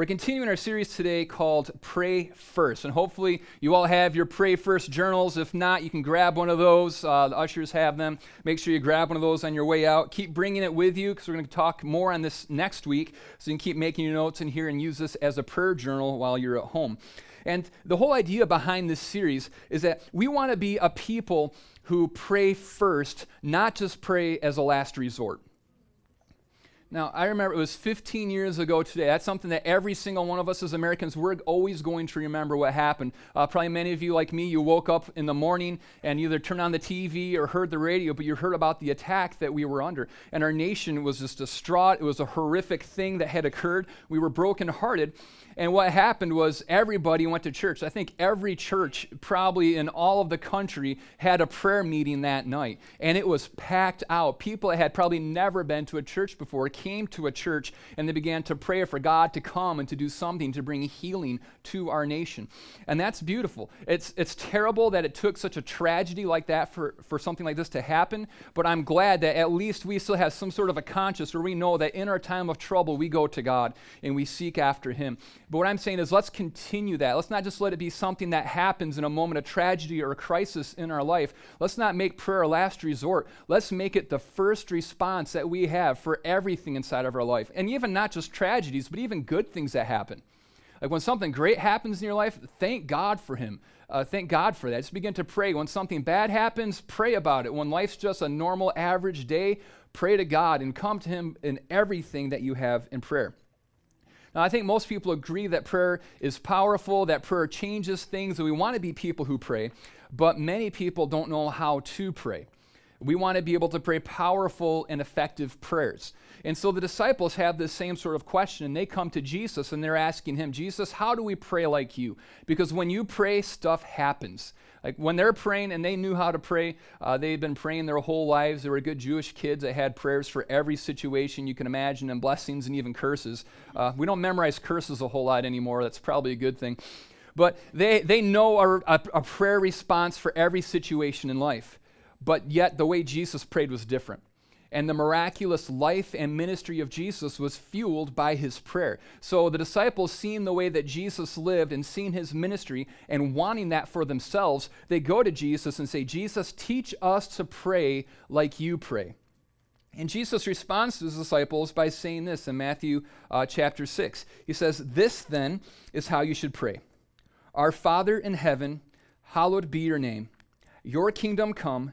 We're continuing our series today called Pray First. And hopefully, you all have your Pray First journals. If not, you can grab one of those. Uh, the ushers have them. Make sure you grab one of those on your way out. Keep bringing it with you because we're going to talk more on this next week. So you can keep making your notes in here and use this as a prayer journal while you're at home. And the whole idea behind this series is that we want to be a people who pray first, not just pray as a last resort. Now, I remember it was 15 years ago today. That's something that every single one of us as Americans, we're always going to remember what happened. Uh, probably many of you, like me, you woke up in the morning and either turned on the TV or heard the radio, but you heard about the attack that we were under. And our nation was just distraught. It was a horrific thing that had occurred. We were brokenhearted. And what happened was everybody went to church. I think every church, probably in all of the country, had a prayer meeting that night. And it was packed out. People that had probably never been to a church before came to a church and they began to pray for God to come and to do something to bring healing to our nation. And that's beautiful. It's, it's terrible that it took such a tragedy like that for, for something like this to happen, but I'm glad that at least we still have some sort of a conscience where we know that in our time of trouble, we go to God and we seek after Him. But what I'm saying is, let's continue that. Let's not just let it be something that happens in a moment of tragedy or a crisis in our life. Let's not make prayer a last resort. Let's make it the first response that we have for everything inside of our life. And even not just tragedies, but even good things that happen. Like when something great happens in your life, thank God for Him. Uh, thank God for that. Just begin to pray. When something bad happens, pray about it. When life's just a normal, average day, pray to God and come to Him in everything that you have in prayer. Now, I think most people agree that prayer is powerful, that prayer changes things, and we want to be people who pray, but many people don't know how to pray. We want to be able to pray powerful and effective prayers. And so the disciples have this same sort of question, and they come to Jesus and they're asking him, Jesus, how do we pray like you? Because when you pray, stuff happens. Like when they're praying and they knew how to pray, uh, they've been praying their whole lives. They were good Jewish kids that had prayers for every situation you can imagine, and blessings and even curses. Uh, we don't memorize curses a whole lot anymore. That's probably a good thing. But they, they know a, a, a prayer response for every situation in life. But yet, the way Jesus prayed was different and the miraculous life and ministry of Jesus was fueled by his prayer. So the disciples, seeing the way that Jesus lived and seeing his ministry and wanting that for themselves, they go to Jesus and say, Jesus, teach us to pray like you pray. And Jesus responds to his disciples by saying this in Matthew uh, chapter 6. He says, This then is how you should pray Our Father in heaven, hallowed be your name. Your kingdom come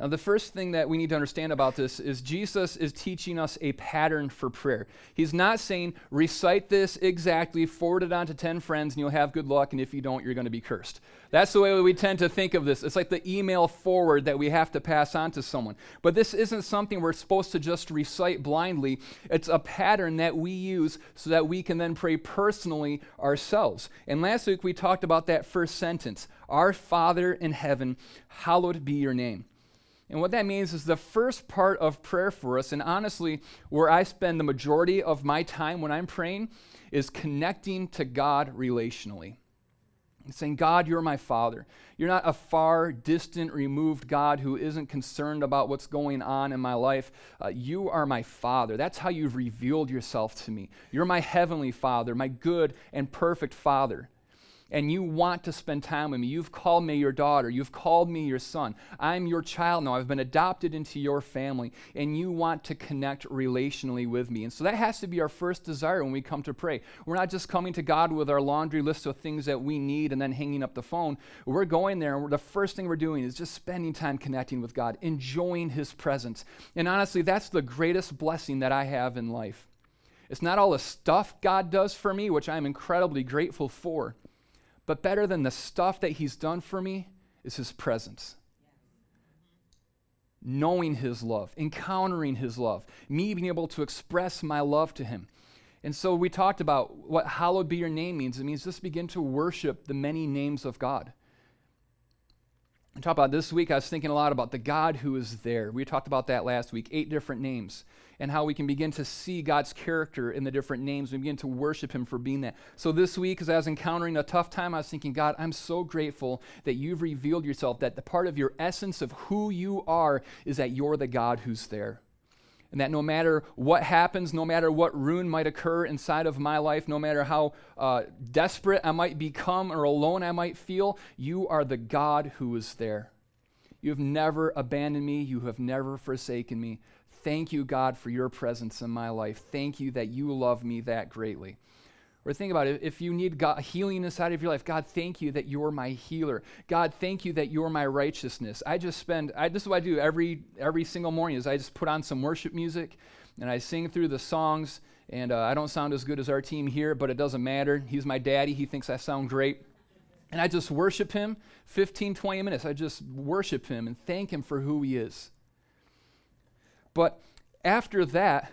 Now, the first thing that we need to understand about this is Jesus is teaching us a pattern for prayer. He's not saying, recite this exactly, forward it on to 10 friends, and you'll have good luck, and if you don't, you're going to be cursed. That's the way we tend to think of this. It's like the email forward that we have to pass on to someone. But this isn't something we're supposed to just recite blindly. It's a pattern that we use so that we can then pray personally ourselves. And last week we talked about that first sentence Our Father in heaven, hallowed be your name. And what that means is the first part of prayer for us, and honestly, where I spend the majority of my time when I'm praying, is connecting to God relationally. And saying, God, you're my Father. You're not a far, distant, removed God who isn't concerned about what's going on in my life. Uh, you are my Father. That's how you've revealed yourself to me. You're my heavenly Father, my good and perfect Father and you want to spend time with me. You've called me your daughter. You've called me your son. I'm your child now. I've been adopted into your family, and you want to connect relationally with me. And so that has to be our first desire when we come to pray. We're not just coming to God with our laundry list of things that we need and then hanging up the phone. We're going there, and the first thing we're doing is just spending time connecting with God, enjoying His presence. And honestly, that's the greatest blessing that I have in life. It's not all the stuff God does for me, which I'm incredibly grateful for. But better than the stuff that He's done for me is His presence. Knowing His love, encountering His love, me being able to express my love to Him. And so we talked about what hallowed be your name means. It means just begin to worship the many names of God. And talk about this week, I was thinking a lot about the God who is there. We talked about that last week, eight different names, and how we can begin to see God's character in the different names. We begin to worship Him for being that. So this week, as I was encountering a tough time, I was thinking, God, I'm so grateful that you've revealed yourself, that the part of your essence of who you are is that you're the God who's there and that no matter what happens, no matter what ruin might occur inside of my life, no matter how uh, desperate I might become or alone I might feel, you are the God who is there. You have never abandoned me, you have never forsaken me. Thank you, God, for your presence in my life. Thank you that you love me that greatly. Or think about it. If you need God, healing inside of your life, God, thank you that you're my healer. God, thank you that you're my righteousness. I just spend, I, this is what I do every, every single morning is I just put on some worship music and I sing through the songs. And uh, I don't sound as good as our team here, but it doesn't matter. He's my daddy. He thinks I sound great. And I just worship him 15, 20 minutes. I just worship him and thank him for who he is. But after that,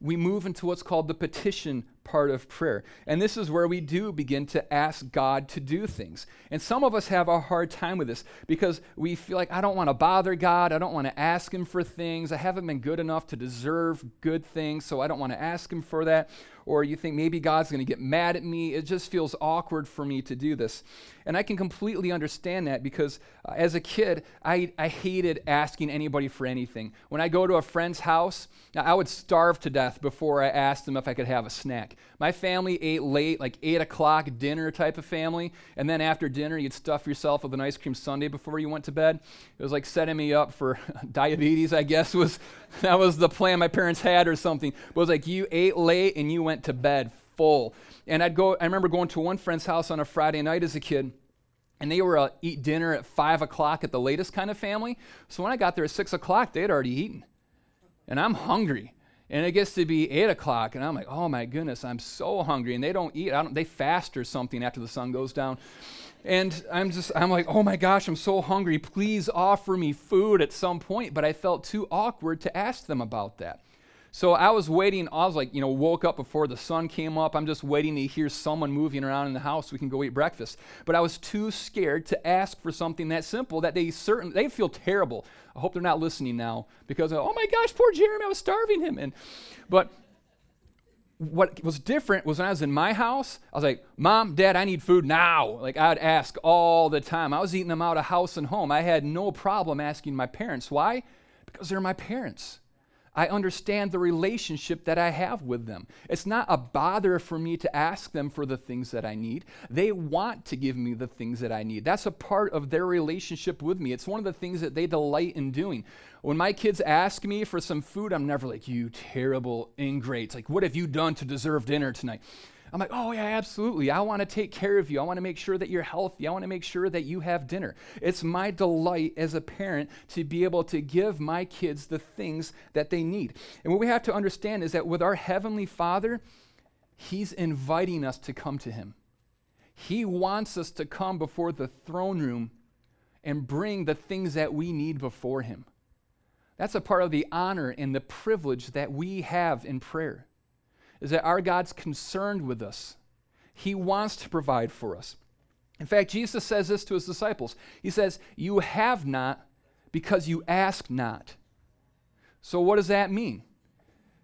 we move into what's called the petition part of prayer. And this is where we do begin to ask God to do things. And some of us have a hard time with this because we feel like, I don't want to bother God. I don't want to ask Him for things. I haven't been good enough to deserve good things, so I don't want to ask Him for that. Or you think maybe God's going to get mad at me. It just feels awkward for me to do this. And I can completely understand that because uh, as a kid, I, I hated asking anybody for anything. When I go to a friend's house, I would starve to death before I asked them if I could have a snack. My family ate late, like 8 o'clock dinner type of family. And then after dinner, you'd stuff yourself with an ice cream sundae before you went to bed. It was like setting me up for diabetes, I guess, was that was the plan my parents had or something. But it was like you ate late and you went to bed full. And I'd go, I remember going to one friend's house on a Friday night as a kid and they were uh, eat dinner at five o'clock at the latest kind of family. So when I got there at six o'clock, they'd already eaten, and I'm hungry. And it gets to be eight o'clock, and I'm like, oh my goodness, I'm so hungry. And they don't eat, don't, they fast or something after the sun goes down. And I'm just, I'm like, oh my gosh, I'm so hungry. Please offer me food at some point. But I felt too awkward to ask them about that. So I was waiting. I was like, you know, woke up before the sun came up. I'm just waiting to hear someone moving around in the house. So we can go eat breakfast. But I was too scared to ask for something that simple that they certain they feel terrible. I hope they're not listening now because oh my gosh, poor Jeremy, I was starving him. And but what was different was when I was in my house, I was like, Mom, Dad, I need food now. Like I'd ask all the time. I was eating them out of house and home. I had no problem asking my parents. Why? Because they're my parents. I understand the relationship that I have with them. It's not a bother for me to ask them for the things that I need. They want to give me the things that I need. That's a part of their relationship with me. It's one of the things that they delight in doing. When my kids ask me for some food, I'm never like, you terrible ingrates. Like, what have you done to deserve dinner tonight? I'm like, oh, yeah, absolutely. I want to take care of you. I want to make sure that you're healthy. I want to make sure that you have dinner. It's my delight as a parent to be able to give my kids the things that they need. And what we have to understand is that with our Heavenly Father, He's inviting us to come to Him. He wants us to come before the throne room and bring the things that we need before Him. That's a part of the honor and the privilege that we have in prayer is that our God's concerned with us. He wants to provide for us. In fact, Jesus says this to his disciples He says, You have not because you ask not. So, what does that mean?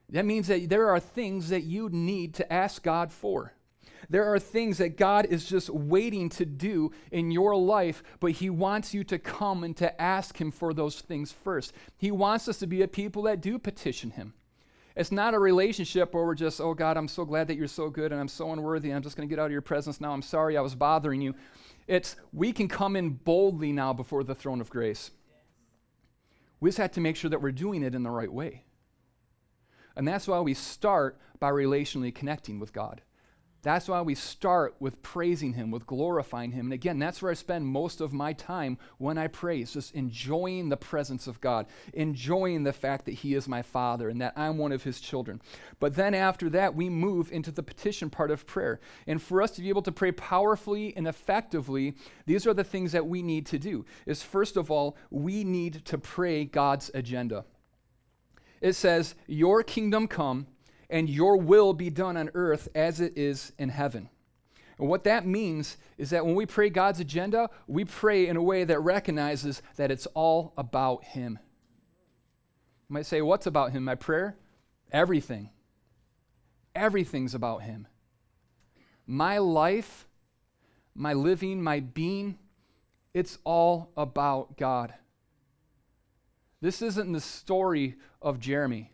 That means that there are things that you need to ask God for. There are things that God is just waiting to do in your life, but He wants you to come and to ask Him for those things first. He wants us to be a people that do petition Him. It's not a relationship where we're just, oh God, I'm so glad that you're so good and I'm so unworthy and I'm just going to get out of your presence now. I'm sorry I was bothering you. It's we can come in boldly now before the throne of grace. We just have to make sure that we're doing it in the right way. And that's why we start by relationally connecting with God. That's why we start with praising Him, with glorifying Him. And again, that's where I spend most of my time when I praise, just enjoying the presence of God, enjoying the fact that He is my Father and that I'm one of His children. But then after that, we move into the petition part of prayer. And for us to be able to pray powerfully and effectively, these are the things that we need to do. Is first of all, we need to pray God's agenda. It says, Your kingdom come and your will be done on earth as it is in heaven. And what that means is that when we pray God's agenda, we pray in a way that recognizes that it's all about Him. You might say, What's about Him? My prayer? Everything. Everything's about Him. My life, my living, my being, it's all about God. This isn't the story of Jeremy.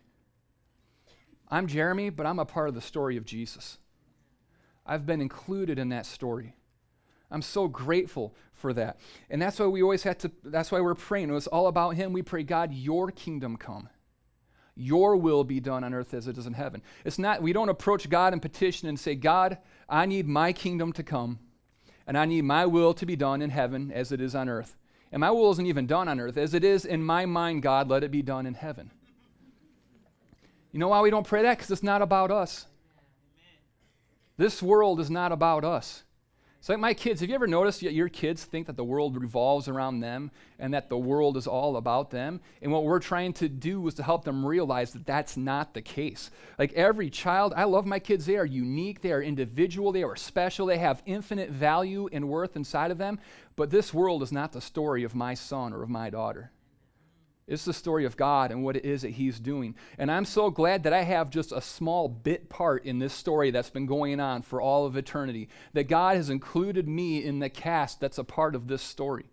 I'm Jeremy, but I'm a part of the story of Jesus. I've been included in that story. I'm so grateful for that. And that's why we always have to, that's why we're praying. It's all about Him. We pray, God, your kingdom come. Your will be done on earth as it is in heaven. It's not, we don't approach God in petition and say, God, I need my kingdom to come, and I need my will to be done in heaven as it is on earth. And my will isn't even done on earth. As it is in my mind, God, let it be done in heaven. You know why we don't pray that? Because it's not about us. This world is not about us. It's like my kids. Have you ever noticed that your kids think that the world revolves around them and that the world is all about them? And what we're trying to do is to help them realize that that's not the case. Like every child, I love my kids. They are unique, they are individual, they are special, they have infinite value and worth inside of them. But this world is not the story of my son or of my daughter. It's the story of God and what it is that He's doing. And I'm so glad that I have just a small bit part in this story that's been going on for all of eternity. That God has included me in the cast that's a part of this story.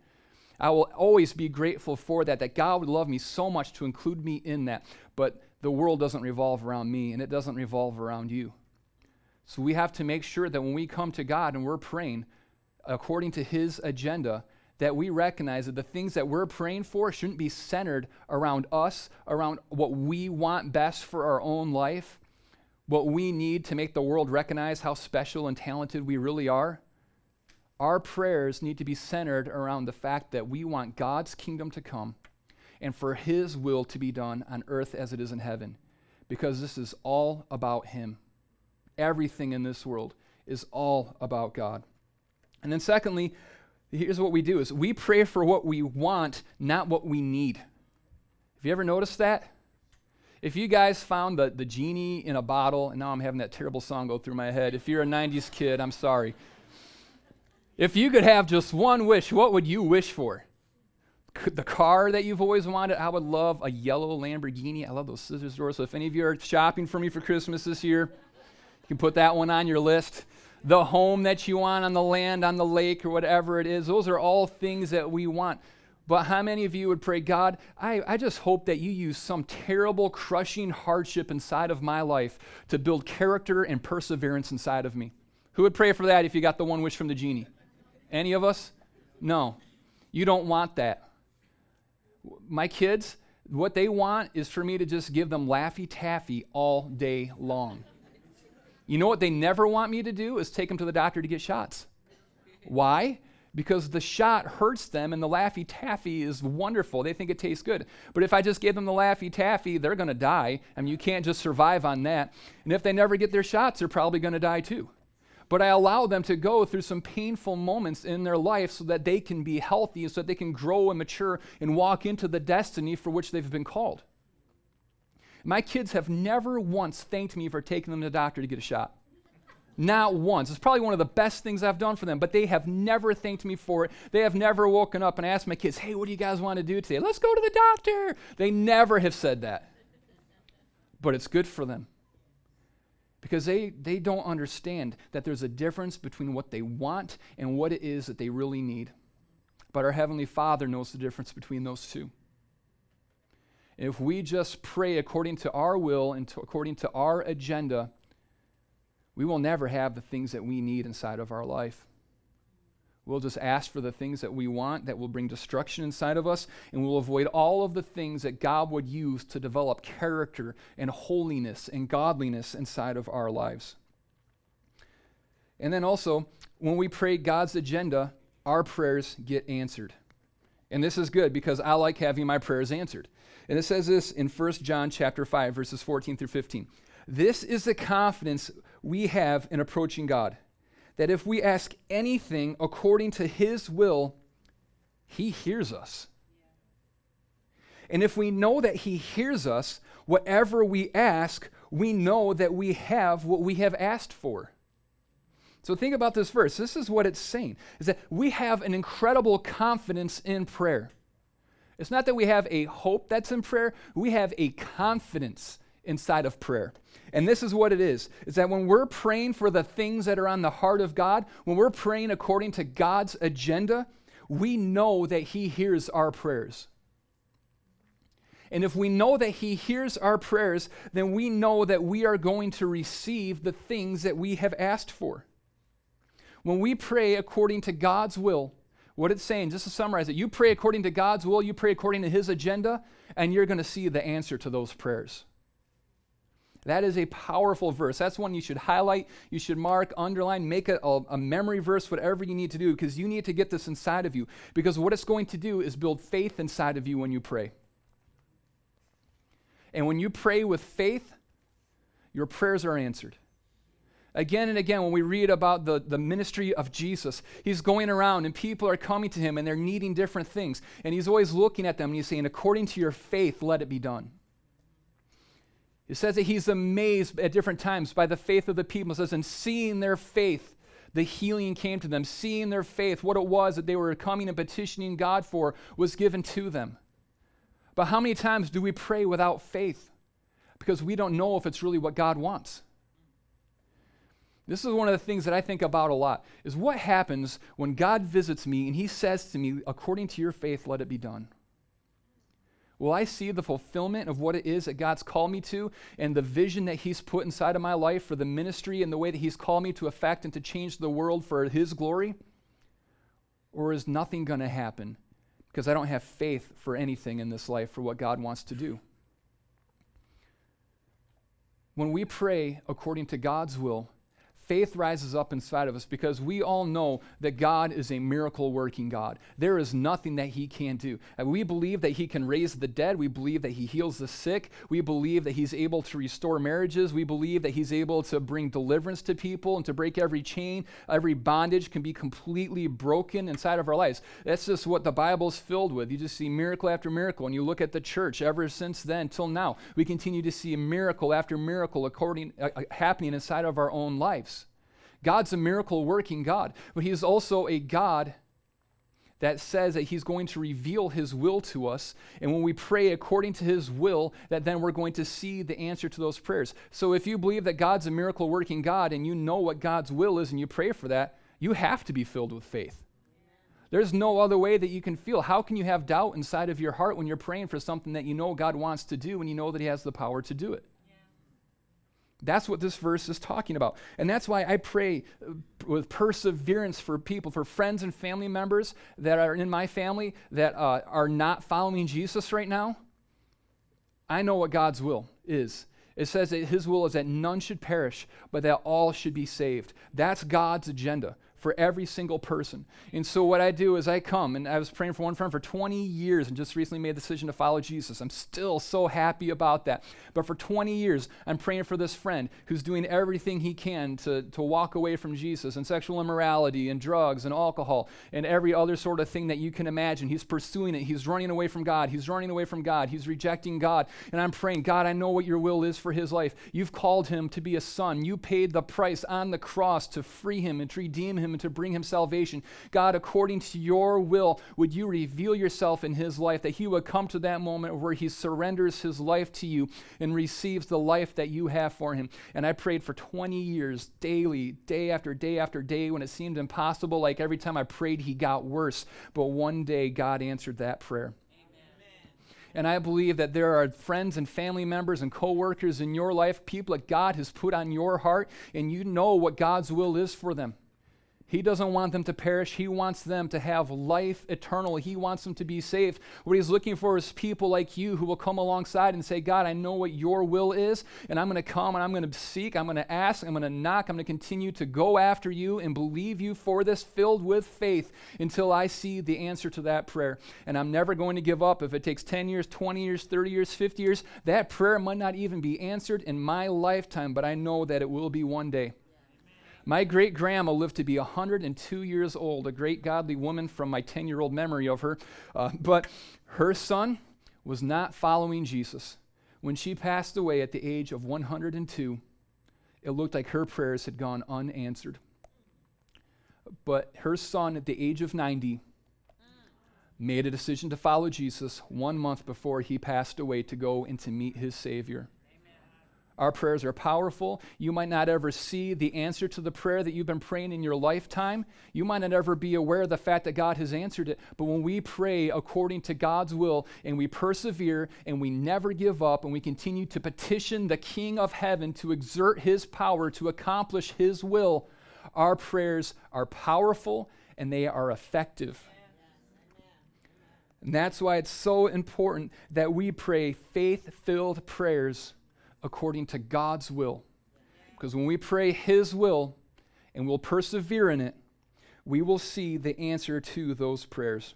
I will always be grateful for that, that God would love me so much to include me in that. But the world doesn't revolve around me and it doesn't revolve around you. So we have to make sure that when we come to God and we're praying according to His agenda, that we recognize that the things that we're praying for shouldn't be centered around us, around what we want best for our own life, what we need to make the world recognize how special and talented we really are. Our prayers need to be centered around the fact that we want God's kingdom to come and for His will to be done on earth as it is in heaven, because this is all about Him. Everything in this world is all about God. And then, secondly, here's what we do is we pray for what we want, not what we need. Have you ever noticed that? If you guys found the, the genie in a bottle, and now I'm having that terrible song go through my head. If you're a 90s kid, I'm sorry. If you could have just one wish, what would you wish for? The car that you've always wanted. I would love a yellow Lamborghini. I love those scissors doors. So if any of you are shopping for me for Christmas this year, you can put that one on your list the home that you want on the land, on the lake, or whatever it is. Those are all things that we want. But how many of you would pray, God, I, I just hope that you use some terrible, crushing hardship inside of my life to build character and perseverance inside of me? Who would pray for that if you got the one wish from the genie? Any of us? No. You don't want that. My kids, what they want is for me to just give them Laffy Taffy all day long. You know what they never want me to do is take them to the doctor to get shots. Why? Because the shot hurts them and the Laffy Taffy is wonderful. They think it tastes good. But if I just gave them the Laffy Taffy, they're going to die. I mean, you can't just survive on that. And if they never get their shots, they're probably going to die too. But I allow them to go through some painful moments in their life so that they can be healthy, and so that they can grow and mature and walk into the destiny for which they've been called. My kids have never once thanked me for taking them to the doctor to get a shot. Not once. It's probably one of the best things I've done for them, but they have never thanked me for it. They have never woken up and asked my kids, hey, what do you guys want to do today? Let's go to the doctor. They never have said that. But it's good for them because they, they don't understand that there's a difference between what they want and what it is that they really need. But our Heavenly Father knows the difference between those two. If we just pray according to our will and to, according to our agenda, we will never have the things that we need inside of our life. We'll just ask for the things that we want that will bring destruction inside of us, and we'll avoid all of the things that God would use to develop character and holiness and godliness inside of our lives. And then also, when we pray God's agenda, our prayers get answered. And this is good because I like having my prayers answered. And it says this in 1 John chapter 5 verses 14 through 15. This is the confidence we have in approaching God, that if we ask anything according to his will, he hears us. And if we know that he hears us, whatever we ask, we know that we have what we have asked for. So think about this verse. This is what it's saying is that we have an incredible confidence in prayer. It's not that we have a hope that's in prayer, we have a confidence inside of prayer. And this is what it is is that when we're praying for the things that are on the heart of God, when we're praying according to God's agenda, we know that he hears our prayers. And if we know that He hears our prayers, then we know that we are going to receive the things that we have asked for. When we pray according to God's will, what it's saying, just to summarize it, you pray according to God's will, you pray according to His agenda, and you're going to see the answer to those prayers. That is a powerful verse. That's one you should highlight, you should mark, underline, make it a, a, memory verse, whatever you need to do, because you need to get this inside of you. Because what it's going to do is build faith inside of you when you pray. And when you pray with faith, your prayers are answered. Again and again, when we read about the, the ministry of Jesus, he's going around and people are coming to him and they're needing different things. And he's always looking at them and he's saying, According to your faith, let it be done. It says that he's amazed at different times by the faith of the people. It says, And seeing their faith, the healing came to them. Seeing their faith, what it was that they were coming and petitioning God for, was given to them. But how many times do we pray without faith? Because we don't know if it's really what God wants. This is one of the things that I think about a lot is what happens when God visits me and he says to me, according to your faith, let it be done. Will I see the fulfillment of what it is that God's called me to and the vision that He's put inside of my life for the ministry and the way that He's called me to affect and to change the world for His glory? Or is nothing going to happen because I don't have faith for anything in this life for what God wants to do? When we pray according to God's will, faith rises up inside of us because we all know that God is a miracle working God. There is nothing that He can't do. And we believe that He can raise the dead. We believe that He heals the sick. We believe that He's able to restore marriages. We believe that He's able to bring deliverance to people and to break every chain. Every bondage can be completely broken inside of our lives. That's just what the Bible's filled with. You just see miracle after miracle. And you look at the church ever since then till now, we continue to see miracle after miracle according, uh, uh happening inside of our own lives. God's a miracle working God, but He is also a God that says that He's going to reveal His will to us. And when we pray according to His will, that then we're going to see the answer to those prayers. So if you believe that God's a miracle working God and you know what God's will is and you pray for that, you have to be filled with faith. There's no other way that you can feel. How can you have doubt inside of your heart when you're praying for something that you know God wants to do and you know that He has the power to do it? That's what this verse is talking about. And that's why I pray uh, with perseverance for people, for friends and family members that are in my family that uh, are not following Jesus right now. I know what God's will is. It says that His will is that none should perish, but that all should be saved. That's God's agenda for every single person. And so what I do is I come, and I was praying for one friend for 20 years and just recently made a decision to follow Jesus. I'm still so happy about that. But for 20 years, I'm praying for this friend who's doing everything he can to, to walk away from Jesus and sexual immorality and drugs and alcohol and every other sort of thing that you can imagine. He's pursuing it. He's running away from God. He's running away from God. He's rejecting God. And I'm praying, God, I know what your will is for his life. You've called him to be a son. You paid the price on the cross to free him and to redeem him and to bring him salvation. God, according to your will, would you reveal yourself in his life that he would come to that moment where he surrenders his life to you and receives the life that you have for him. And I prayed for 20 years, daily, day after day after day, when it seemed impossible. Like every time I prayed, he got worse. But one day, God answered that prayer. And I believe that there are friends and family members and coworkers in your life, people that God has put on your heart, and you know what God's will is for them. He doesn't want them to perish. He wants them to have life eternal. He wants them to be saved. What he's looking for is people like you who will come alongside and say, God, I know what your will is, and I'm going to come and I'm going to seek, I'm going to ask, I'm going to knock, I'm going to continue to go after you and believe you for this, filled with faith until I see the answer to that prayer. And I'm never going to give up. If it takes 10 years, 20 years, 30 years, 50 years, that prayer might not even be answered in my lifetime, but I know that it will be one day. My great grandma lived to be 102 years old, a great godly woman from my 10 year old memory of her. Uh, but her son was not following Jesus. When she passed away at the age of 102, it looked like her prayers had gone unanswered. But her son, at the age of 90, made a decision to follow Jesus one month before he passed away to go and to meet his Savior. Our prayers are powerful. You might not ever see the answer to the prayer that you've been praying in your lifetime. You might not ever be aware of the fact that God has answered it. But when we pray according to God's will and we persevere and we never give up and we continue to petition the King of heaven to exert his power to accomplish his will, our prayers are powerful and they are effective. And that's why it's so important that we pray faith filled prayers according to God's will. Because when we pray His will and we'll persevere in it, we will see the answer to those prayers.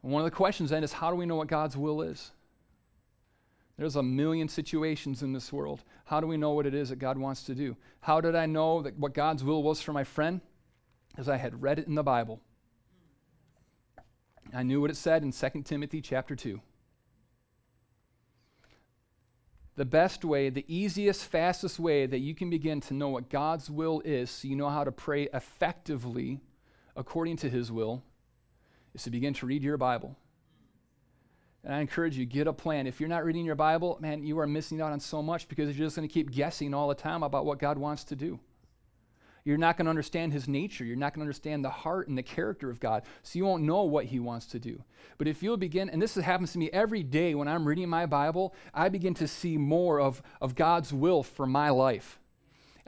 one of the questions then is how do we know what God's will is? There's a million situations in this world. How do we know what it is that God wants to do? How did I know that what God's will was for my friend? Because I had read it in the Bible. I knew what it said in 2 Timothy chapter 2 the best way, the easiest, fastest way that you can begin to know what God's will is so you know how to pray effectively according to His will is to begin to read your Bible. And I encourage you, get a plan. If you're not reading your Bible, man, you are missing out on so much because you're just going to keep guessing all the time about what God wants to do. You're not going to understand his nature. You're not going to understand the heart and the character of God. So you won't know what he wants to do. But if you'll begin, and this happens to me every day when I'm reading my Bible, I begin to see more of, of God's will for my life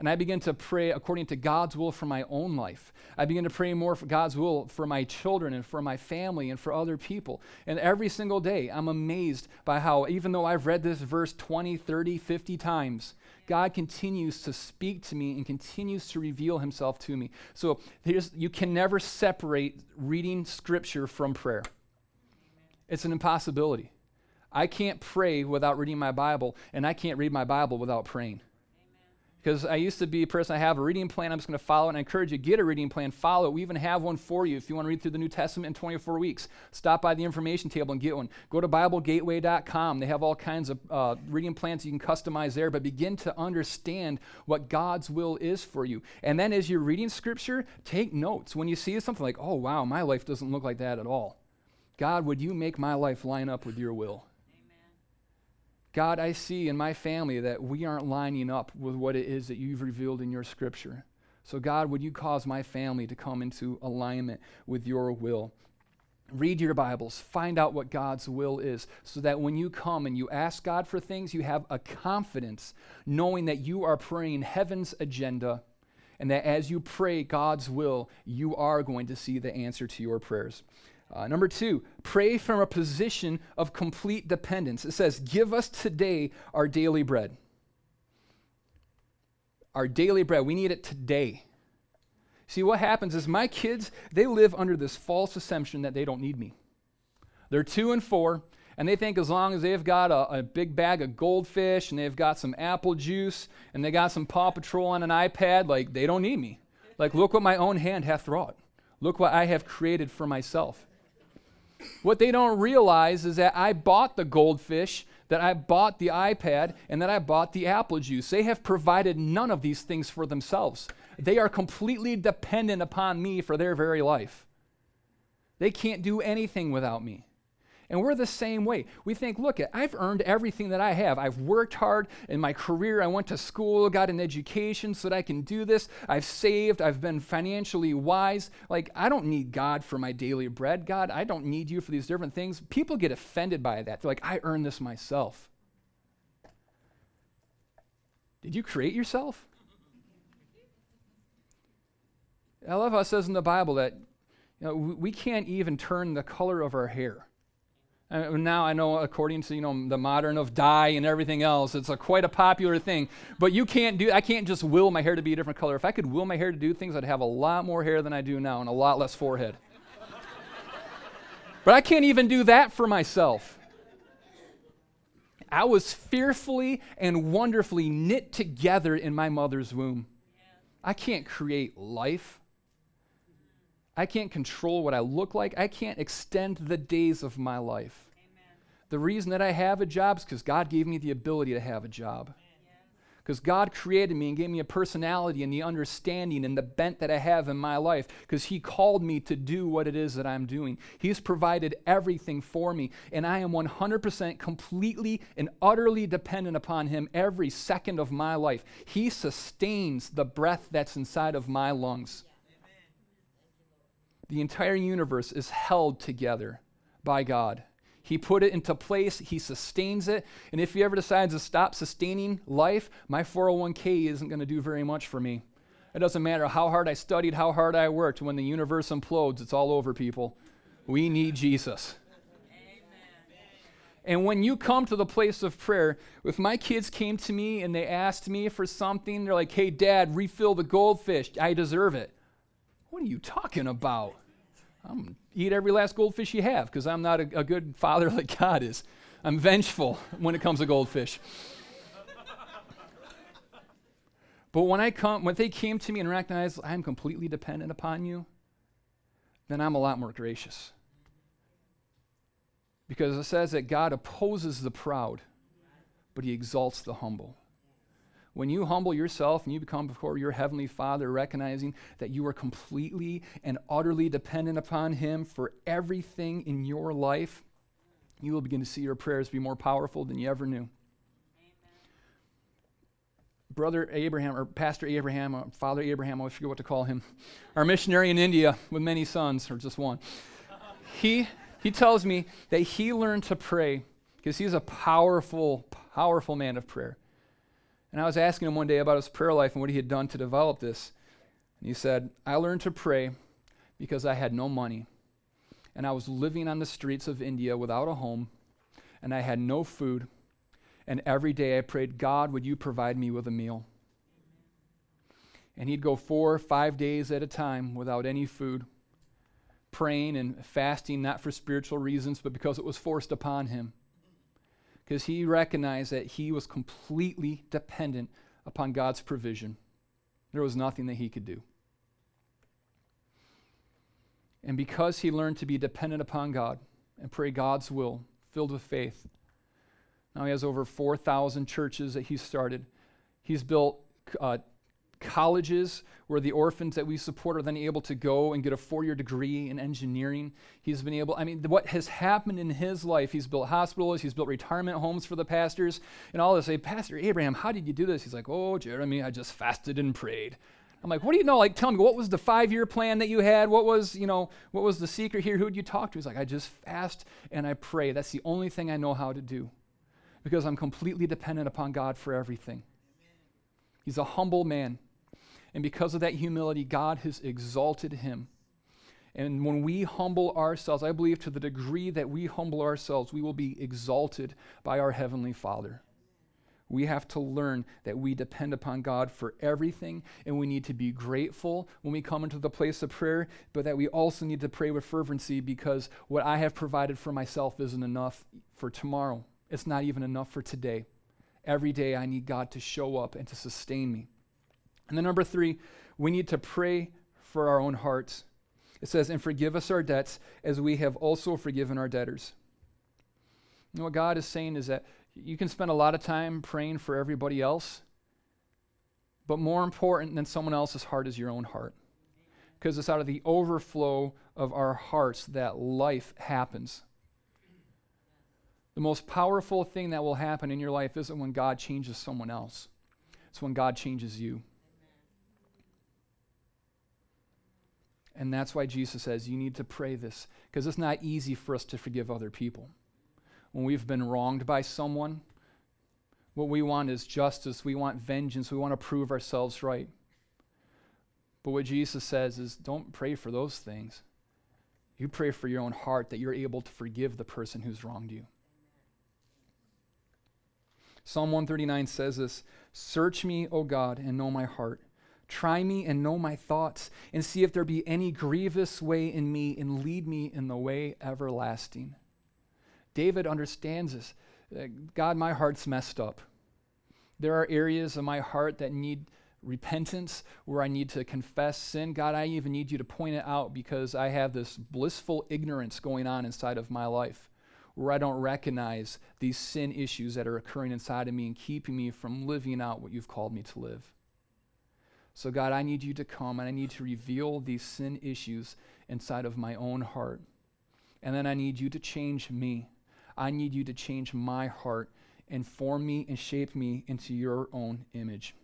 and I begin to pray according to God's will for my own life. I begin to pray more for God's will for my children and for my family and for other people. And every single day, I'm amazed by how, even though I've read this verse 20, 30, 50 times, God continues to speak to me and continues to reveal himself to me. So you can never separate reading scripture from prayer. It's an impossibility. I can't pray without reading my Bible, and I can't read my Bible without praying. Because I used to be a person, I have a reading plan, I'm just going to follow it, and I encourage you, get a reading plan, follow it. We even have one for you if you want to read through the New Testament in 24 weeks. Stop by the information table and get one. Go to BibleGateway.com. They have all kinds of uh, reading plans you can customize there, but begin to understand what God's will is for you. And then as you're reading Scripture, take notes. When you see something like, oh, wow, my life doesn't look like that at all. God, would you make my life line up with your will? God, I see in my family that we aren't lining up with what it is that you've revealed in your scripture. So, God, would you cause my family to come into alignment with your will? Read your Bibles, find out what God's will is, so that when you come and you ask God for things, you have a confidence knowing that you are praying heaven's agenda, and that as you pray God's will, you are going to see the answer to your prayers. Uh, number two, pray from a position of complete dependence. It says, Give us today our daily bread. Our daily bread, we need it today. See, what happens is my kids, they live under this false assumption that they don't need me. They're two and four, and they think as long as they've got a, a, big bag of goldfish and they've got some apple juice and they got some Paw Patrol on an iPad, like they don't need me. Like, look what my own hand hath wrought. Look what I have created for myself. What they don't realize is that I bought the goldfish, that I bought the iPad, and that I bought the apple juice. They have provided none of these things for themselves. They are completely dependent upon me for their very life. They can't do anything without me. And we're the same way. We think, look, I've earned everything that I have. I've worked hard in my career. I went to school, got an education so that I can do this. I've saved. I've been financially wise. Like, I don't need God for my daily bread. God, I don't need you for these different things. People get offended by that. They're like, I earned this myself. Did you create yourself? I love how it says in the Bible that you know, we can't even turn the color of our hair. And now I know, according to you know the modern of dye and everything else, it's a quite a popular thing. But you can't do. I can't just will my hair to be a different color. If I could will my hair to do things, I'd have a lot more hair than I do now and a lot less forehead. but I can't even do that for myself. I was fearfully and wonderfully knit together in my mother's womb. I can't create life. I can't control what I look like. I can't extend the days of my life. Amen. The reason that I have a job is because God gave me the ability to have a job. because God created me and gave me a personality and the understanding and the bent that I have in my life because He called me to do what it is that I'm doing. He's provided everything for me, and I am 100% completely and utterly dependent upon Him every second of my life. He sustains the breath that's inside of my lungs. The entire universe is held together by God. He put it into place, He sustains it. And if He ever decides to stop sustaining life, my 401k isn't going to do very much for me. It doesn't matter how hard I studied, how hard I worked. When the universe implodes, it's all over, people. We need Jesus. And when you come to the place of prayer, if my kids came to me and they asked me for something, they're like, hey, dad, refill the goldfish. I deserve it. What are you talking about? I'm eat every last goldfish you have because I'm not a, a good father like God is. I'm vengeful when it comes to goldfish. but when I come, when they came to me and recognized I'm completely dependent upon you, then I'm a lot more gracious. Because it says that God opposes the proud, but he exalts the humble. When you humble yourself and you become before your heavenly Father, recognizing that you are completely and utterly dependent upon Him for everything in your life, you will begin to see your prayers be more powerful than you ever knew. Amen. Brother Abraham, or Pastor Abraham, or Father Abraham, I forget what to call him, our missionary in India with many sons, or just one, he, he tells me that he learned to pray because he's a powerful, powerful man of prayer. And I was asking him one day about his prayer life and what he had done to develop this. And he said, I learned to pray because I had no money. And I was living on the streets of India without a home. And I had no food. And every day I prayed, God, would you provide me with a meal? And he'd go four or five days at a time without any food, praying and fasting, not for spiritual reasons, but because it was forced upon him because he recognized that he was completely dependent upon God's provision. There was nothing that he could do. And because he learned to be dependent upon God and pray God's will, filled with faith, now he has over 4,000 churches that he started. He's built uh, colleges where the orphans that we support are then able to go and get a four year degree in engineering. He's been able, I mean, what has happened in his life, he's built hospitals, he's built retirement homes for the pastors, and all this. Say, Pastor Abraham, how did you do this? He's like, Oh, Jeremy, I just fasted and prayed. I'm like, what do you know? Like, tell me, what was the five-year plan that you had? What was, you know, what was the secret here? Who did you talk to? He's like, I just fast and I pray. That's the only thing I know how to do because I'm completely dependent upon God for everything. He's a humble man. And because of that humility, God has exalted him. And when we humble ourselves, I believe to the degree that we humble ourselves, we will be exalted by our Heavenly Father. We have to learn that we depend upon God for everything, and we need to be grateful when we come into the place of prayer, but that we also need to pray with fervency because what I have provided for myself isn't enough for tomorrow. It's not even enough for today. Every day I need God to show up and to sustain me. And then number three, we need to pray for our own hearts. It says, and forgive us our debts as we have also forgiven our debtors. Know what God is saying is that you can spend a lot of time praying for everybody else, but more important than someone else's heart is your own heart. Because it's out of the overflow of our hearts that life happens. The most powerful thing that will happen in your life isn't when God changes someone else, it's when God changes you. And that's why Jesus says you need to pray this, because it's not easy for us to forgive other people. When we've been wronged by someone, what we want is justice, we want vengeance, we want to prove ourselves right. But what Jesus says is don't pray for those things. You pray for your own heart that you're able to forgive the person who's wronged you. Psalm 139 says this Search me, O God, and know my heart. Try me and know my thoughts, and see if there be any grievous way in me, and lead me in the way everlasting. David understands this. Uh, God, my heart's messed up. There are areas of my heart that need repentance, where I need to confess sin. God, I even need you to point it out because I have this blissful ignorance going on inside of my life where I don't recognize these sin issues that are occurring inside of me and keeping me from living out what you've called me to live. So, God, I need you to come and I need to reveal these sin issues inside of my own heart. And then I need you to change me. I need you to change my heart and form me and shape me into your own image.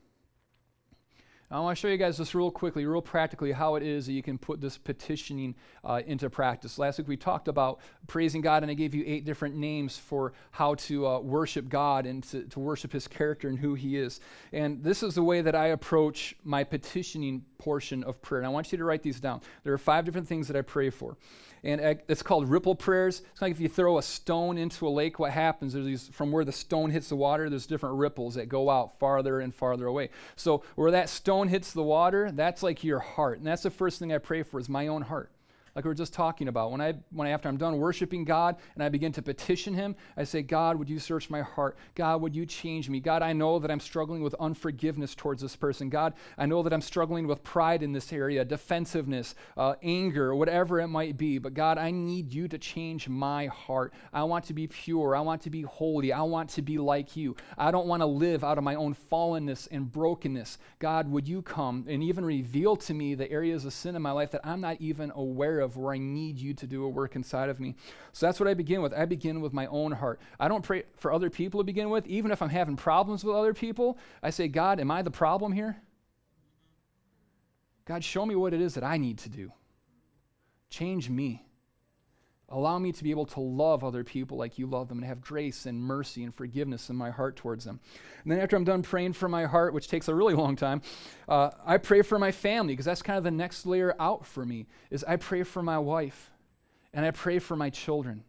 I want to show you guys this real quickly, real practically, how it is that you can put this petitioning uh, into practice. Last week we talked about praising God, and I gave you eight different names for how to uh, worship God and to, to worship His character and who He is. And this is the way that I approach my petitioning portion of prayer. And I want you to write these down. There are five different things that I pray for and it's called ripple prayers. It's like if you throw a stone into a lake, what happens? There's these, from where the stone hits the water, there's different ripples that go out farther and farther away. So where that stone hits the water, that's like your heart, and that's the first thing I pray for is my own heart like we were just talking about. When I, when I, after I'm done worshiping God and I begin to petition Him, I say, God, would you search my heart? God, would you change me? God, I know that I'm struggling with unforgiveness towards this person. God, I know that I'm struggling with pride in this area, defensiveness, uh, anger, whatever it might be. But God, I need you to change my heart. I want to be pure. I want to be holy. I want to be like you. I don't want to live out of my own fallenness and brokenness. God, would you come and even reveal to me the areas of sin in my life that I'm not even aware of? Of where I need you to do a work inside of me. So that's what I begin with. I begin with my own heart. I don't pray for other people to begin with. Even if I'm having problems with other people, I say, God, am I the problem here? God, show me what it is that I need to do. Change me. Allow me to be able to love other people like you love them and have grace and mercy and forgiveness in my heart towards them. And then after I'm done praying for my heart, which takes a really long time, uh, I pray for my family because that's kind of the next layer out for me is I pray for my wife and I pray for my children.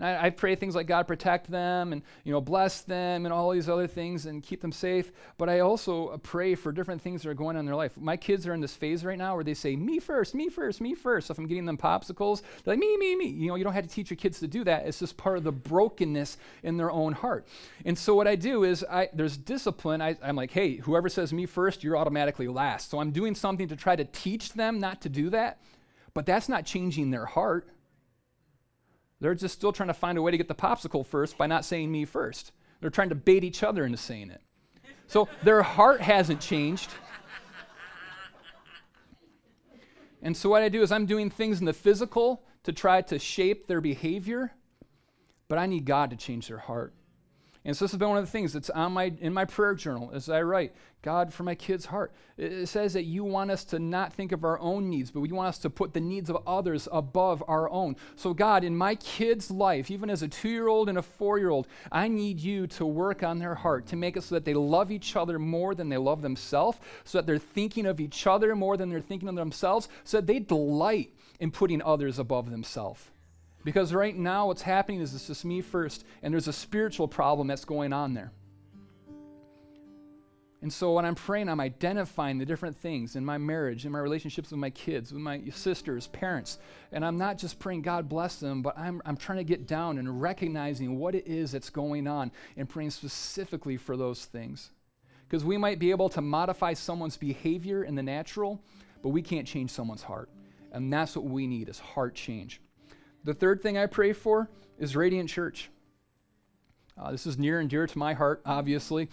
I, I, pray things like God protect them and you know bless them and all these other things and keep them safe. But I also pray for different things that are going on in their life. My kids are in this phase right now where they say me first, me first, me first. So if I'm getting them popsicles, they're like me, me, me. You know, you don't have to teach your kids to do that. It's just part of the brokenness in their own heart. And so what I do is I there's discipline. I, I'm like, hey, whoever says me first, you're automatically last. So I'm doing something to try to teach them not to do that. But that's not changing their heart. They're just still trying to find a way to get the popsicle first by not saying me first. They're trying to bait each other into saying it. So their heart hasn't changed. And so what I do is I'm doing things in the physical to try to shape their behavior, but I need God to change their heart. And so this has been one of the things that's on my in my prayer journal as I write, God for my kid's heart. It says that you want us to not think of our own needs, but you want us to put the needs of others above our own. So God, in my kid's life, even as a 2-year-old and a 4-year-old, I need you to work on their heart to make it so that they love each other more than they love themselves, so that they're thinking of each other more than they're thinking of themselves, so that they delight in putting others above themselves. Because right now, what's happening is it's just me first, and there's a spiritual problem that's going on there. And so when I'm praying, I'm identifying the different things in my marriage, in my relationships with my kids, with my sisters, parents. And I'm not just praying, God bless them, but I'm, I'm trying to get down and recognizing what it is that's going on and praying specifically for those things. Because we might be able to modify someone's behavior in the natural, but we can't change someone's heart. And that's what we need is heart change. The third thing I pray for is Radiant Church. Uh, this is near and dear to my heart, obviously.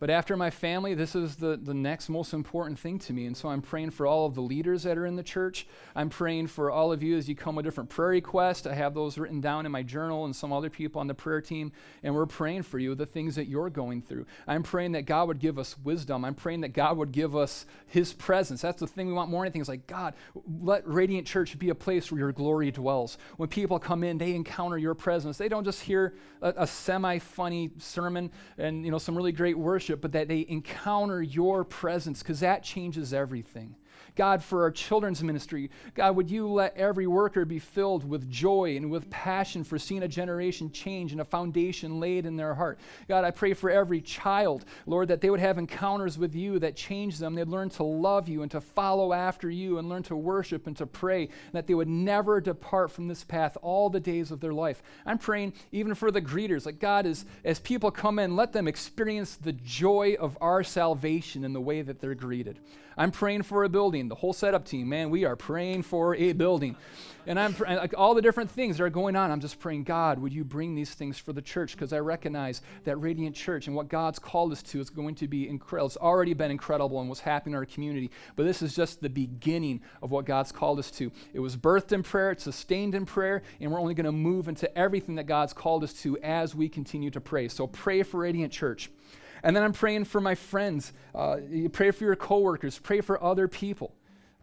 But after my family, this is the, the next most important thing to me. And so I'm praying for all of the leaders that are in the church. I'm praying for all of you as you come with different prayer requests. I have those written down in my journal and some other people on the prayer team. And we're praying for you, the things that you're going through. I'm praying that God would give us wisdom. I'm praying that God would give us his presence. That's the thing we want more than anything. Is like, God, let Radiant Church be a place where your glory dwells. When people come in, they encounter your presence. They don't just hear a, a semi-funny sermon and you know some really great worship worship, but that they encounter your presence because that changes everything. God, for our children's ministry, God, would you let every worker be filled with joy and with passion for seeing a generation change and a foundation laid in their heart. God, I pray for every child, Lord, that they would have encounters with you that change them. They'd learn to love you and to follow after you and learn to worship and to pray, and that they would never depart from this path all the days of their life. I'm praying even for the greeters, like God, as, as people come in, let them experience the joy of our salvation in the way that they're greeted. I'm praying for a building. The whole setup team, man, we are praying for a building. And I'm like all the different things that are going on. I'm just praying, God, would you bring these things for the church? Because I recognize that Radiant Church and what God's called us to is going to be incredible. It's already been incredible and what's happening in our community. But this is just the beginning of what God's called us to. It was birthed in prayer, it's sustained in prayer, and we're only going to move into everything that God's called us to as we continue to pray. So pray for Radiant Church. And then I'm praying for my friends. Uh, pray for your coworkers. Pray for other people.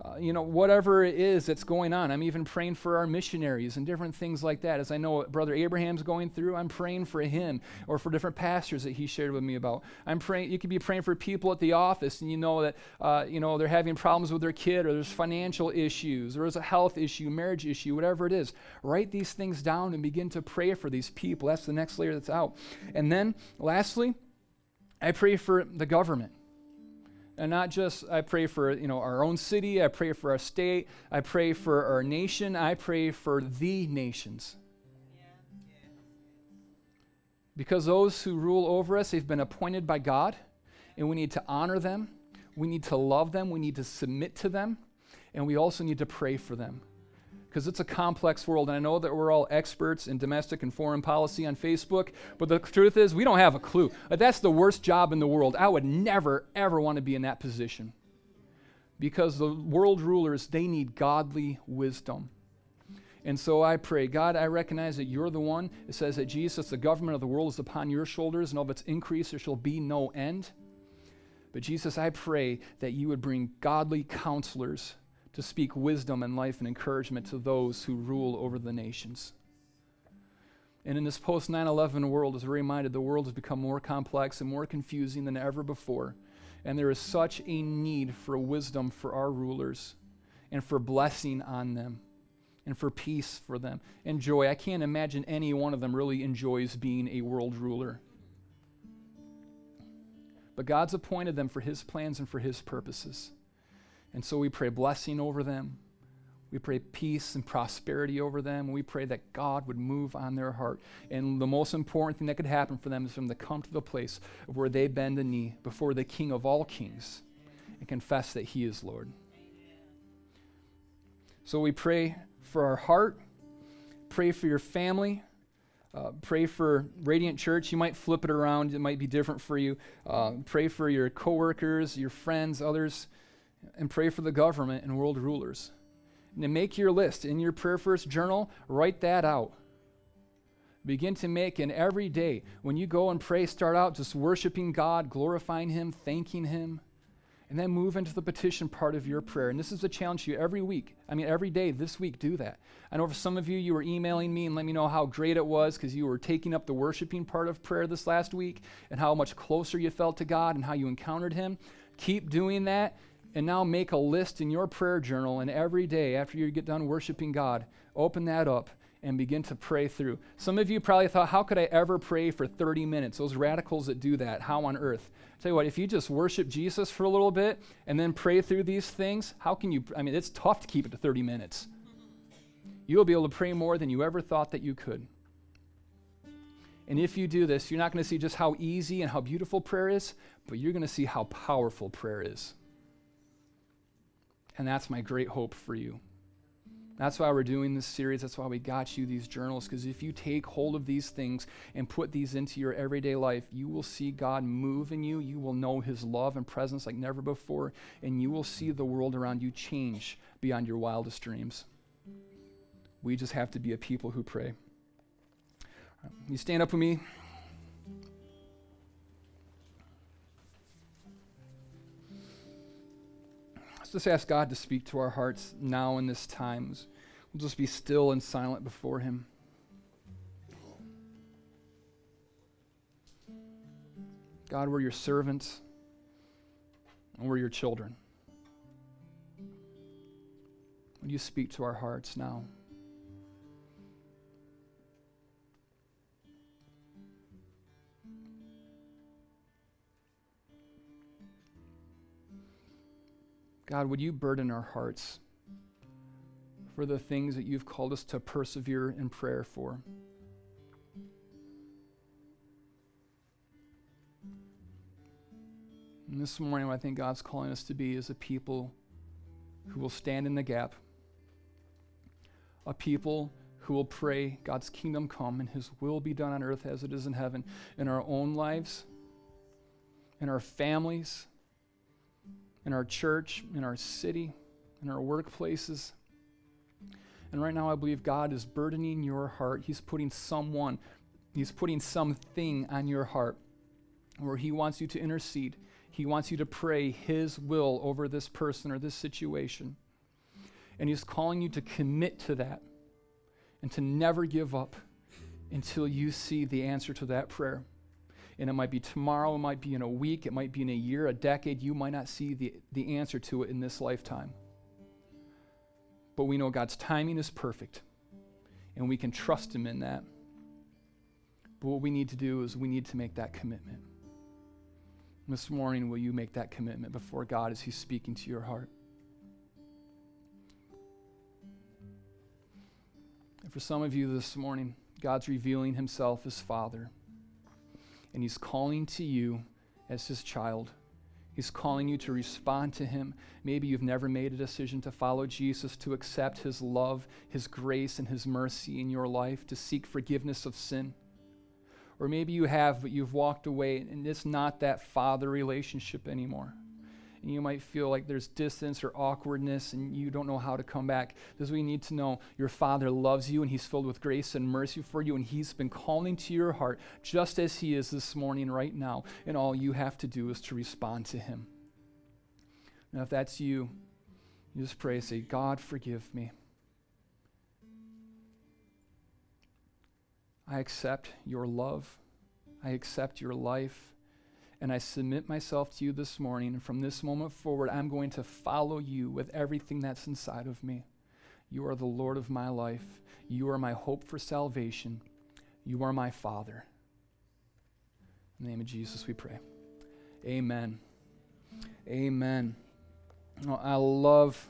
Uh, you know, whatever it is that's going on. I'm even praying for our missionaries and different things like that. As I know what Brother Abraham's going through, I'm praying for him or for different pastors that he shared with me about. I'm praying. You could be praying for people at the office, and you know that uh, you know they're having problems with their kid, or there's financial issues, or there's a health issue, marriage issue, whatever it is. Write these things down and begin to pray for these people. That's the next layer that's out. And then, lastly, I pray for the government. And not just I pray for, you know, our own city, I pray for our state, I pray for our nation, I pray for the nations. Because those who rule over us, they've been appointed by God, and we need to honor them, we need to love them, we need to submit to them, and we also need to pray for them because it's a complex world. And I know that we're all experts in domestic and foreign policy on Facebook, but the truth is, we don't have a clue. That's the worst job in the world. I would never, ever want to be in that position because the world rulers, they need godly wisdom. And so I pray, God, I recognize that you're the one. It says that Jesus, the government of the world, is upon your shoulders, and of its increase there shall be no end. But Jesus, I pray that you would bring godly counselors to speak wisdom and life and encouragement to those who rule over the nations. And in this post 9 11 world, as we're reminded, the world has become more complex and more confusing than ever before. And there is such a need for wisdom for our rulers and for blessing on them and for peace for them and joy. I can't imagine any one of them really enjoys being a world ruler. But God's appointed them for His plans and for His purposes. And so we pray blessing over them. We pray peace and prosperity over them. We pray that God would move on their heart. And the most important thing that could happen for them is for them to come to the place where they bend the knee before the King of all kings and confess that He is Lord. So we pray for our heart, pray for your family. Uh, pray for Radiant Church. You might flip it around. It might be different for you. Uh, pray for your coworkers, your friends, others and pray for the government and world rulers. And to make your list in your prayer first journal, write that out. Begin to make an every day, when you go and pray, start out just worshiping God, glorifying Him, thanking Him, and then move into the petition part of your prayer. And this is a challenge to you every week. I mean, every day this week, do that. I know for some of you, you were emailing me and let me know how great it was because you were taking up the worshiping part of prayer this last week and how much closer you felt to God and how you encountered Him. Keep doing that and now make a list in your prayer journal, and every day after you get done worshiping God, open that up and begin to pray through. Some of you probably thought, how could I ever pray for 30 minutes? Those radicals that do that, how on earth? I'll tell you what, if you just worship Jesus for a little bit and then pray through these things, how can you? I mean, it's tough to keep it to 30 minutes. You'll be able to pray more than you ever thought that you could. And if you do this, you're not going to see just how easy and how beautiful prayer is, but you're going to see how powerful prayer is. And that's my great hope for you. That's why we're doing this series. That's why we got you these journals. Because if you take hold of these things and put these into your everyday life, you will see God move in you. You will know His love and presence like never before. And you will see the world around you change beyond your wildest dreams. We just have to be a people who pray. You stand up with me. Just ask God to speak to our hearts now in this time. We'll just be still and silent before Him. God, we're your servants and we're your children. Would you speak to our hearts now? God, would you burden our hearts for the things that you've called us to persevere in prayer for? And this morning, what I think God's calling us to be is a people who will stand in the gap, a people who will pray God's kingdom come and his will be done on earth as it is in heaven in our own lives, in our families, in our church, in our city, in our workplaces. And right now, I believe God is burdening your heart. He's putting someone, He's putting something on your heart where He wants you to intercede. He wants you to pray His will over this person or this situation. And He's calling you to commit to that and to never give up until you see the answer to that prayer. And it might be tomorrow, it might be in a week, it might be in a year, a decade. You might not see the, the answer to it in this lifetime. But we know God's timing is perfect, and we can trust Him in that. But what we need to do is we need to make that commitment. This morning, will you make that commitment before God as He's speaking to your heart? And for some of you this morning, God's revealing himself as Father. And he's calling to you as his child. He's calling you to respond to him. Maybe you've never made a decision to follow Jesus, to accept his love, his grace, and his mercy in your life, to seek forgiveness of sin. Or maybe you have, but you've walked away and it's not that father relationship anymore you might feel like there's distance or awkwardness and you don't know how to come back. This you need to know. Your Father loves you and He's filled with grace and mercy for you, and He's been calling to your heart just as He is this morning, right now. And all you have to do is to respond to Him. Now, if that's you, you just pray, say, God, forgive me. I accept your love. I accept your life and I submit myself to you this morning. And from this moment forward, I'm going to follow you with everything that's inside of me. You are the Lord of my life. You are my hope for salvation. You are my Father. In the name of Jesus, we pray. Amen. Amen. Oh, I love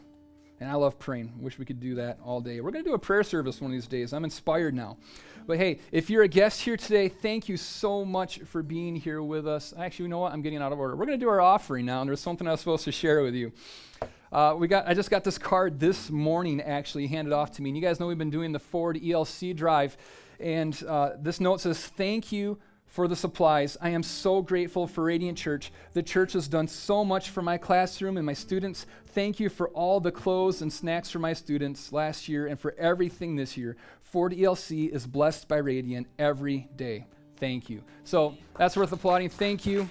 and I love praying. Wish we could do that all day. We're going to do a prayer service one of these days. I'm inspired now. But hey, if you're a guest here today, thank you so much for being here with us. Actually, you know what? I'm getting out of order. We're going to do our offering now, and there's something I was supposed to share with you. Uh, we got, I just got this card this morning, actually, handed off to me. And you guys know we've been doing the Ford ELC drive. And uh, this note says, Thank you for the supplies. I am so grateful for Radiant Church. The church has done so much for my classroom and my students. Thank you for all the clothes and snacks for my students last year and for everything this year. Ford ELC is blessed by Radiant every day. Thank you. So that's worth applauding. Thank you.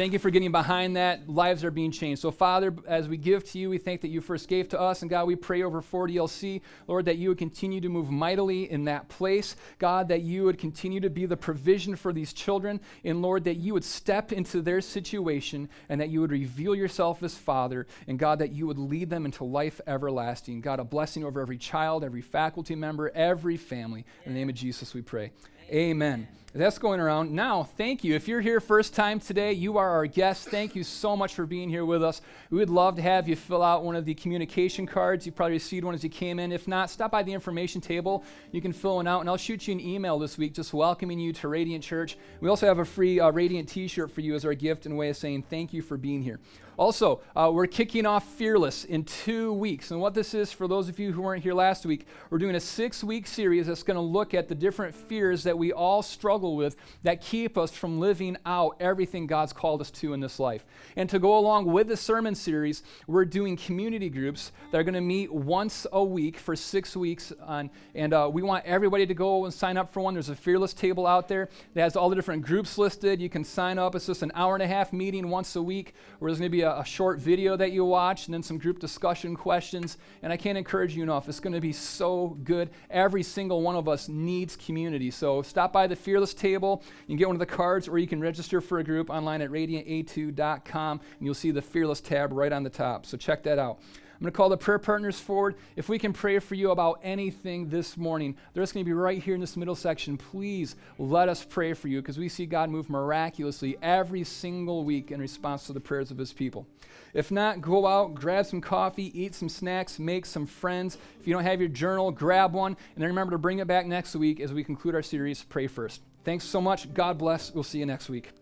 Thank you for getting behind that. Lives are being changed. So, Father, as we give to you, we thank that you first gave to us. And God, we pray over Ford ELC, Lord, that you would continue to move mightily in that place. God, that you would continue to be the provision for these children. And Lord, that you would step into their situation and that you would reveal yourself as Father. And God, that you would lead them into life everlasting. God, a blessing over every child, every faculty member, every family. In the name of Jesus, we pray. Amen. That's going around. Now, thank you. If you're here first time today, you are our guest. Thank you so much for being here with us. We would love to have you fill out one of the communication cards. You probably received one as you came in. If not, stop by the information table. You can fill one out, and I'll shoot you an email this week just welcoming you to Radiant Church. We also have a free uh, Radiant t shirt for you as our gift and way of saying thank you for being here. Also, uh, we're kicking off Fearless in two weeks. And what this is, for those of you who weren't here last week, we're doing a six week series that's going to look at the different fears that we all struggle with that keep us from living out everything God's called us to in this life. And to go along with the sermon series, we're doing community groups that are going to meet once a week for six weeks. On, and uh, we want everybody to go and sign up for one. There's a Fearless table out there that has all the different groups listed. You can sign up. It's just an hour and a half meeting once a week where there's going to be a a, short video that you watch and then some group discussion questions. And I can't encourage you enough. It's going to be so good. Every single one of us needs community. So stop by the Fearless table. You can get one of the cards or you can register for a group online at radianta2.com and you'll see the Fearless tab right on the top. So check that out. I'm going to call the prayer partners forward. If we can pray for you about anything this morning, they're just going to be right here in this middle section. Please let us pray for you because we see God move miraculously every single week in response to the prayers of his people. If not, go out, grab some coffee, eat some snacks, make some friends. If you don't have your journal, grab one, and then remember to bring it back next week as we conclude our series, Pray First. Thanks so much. God bless. We'll see you next week.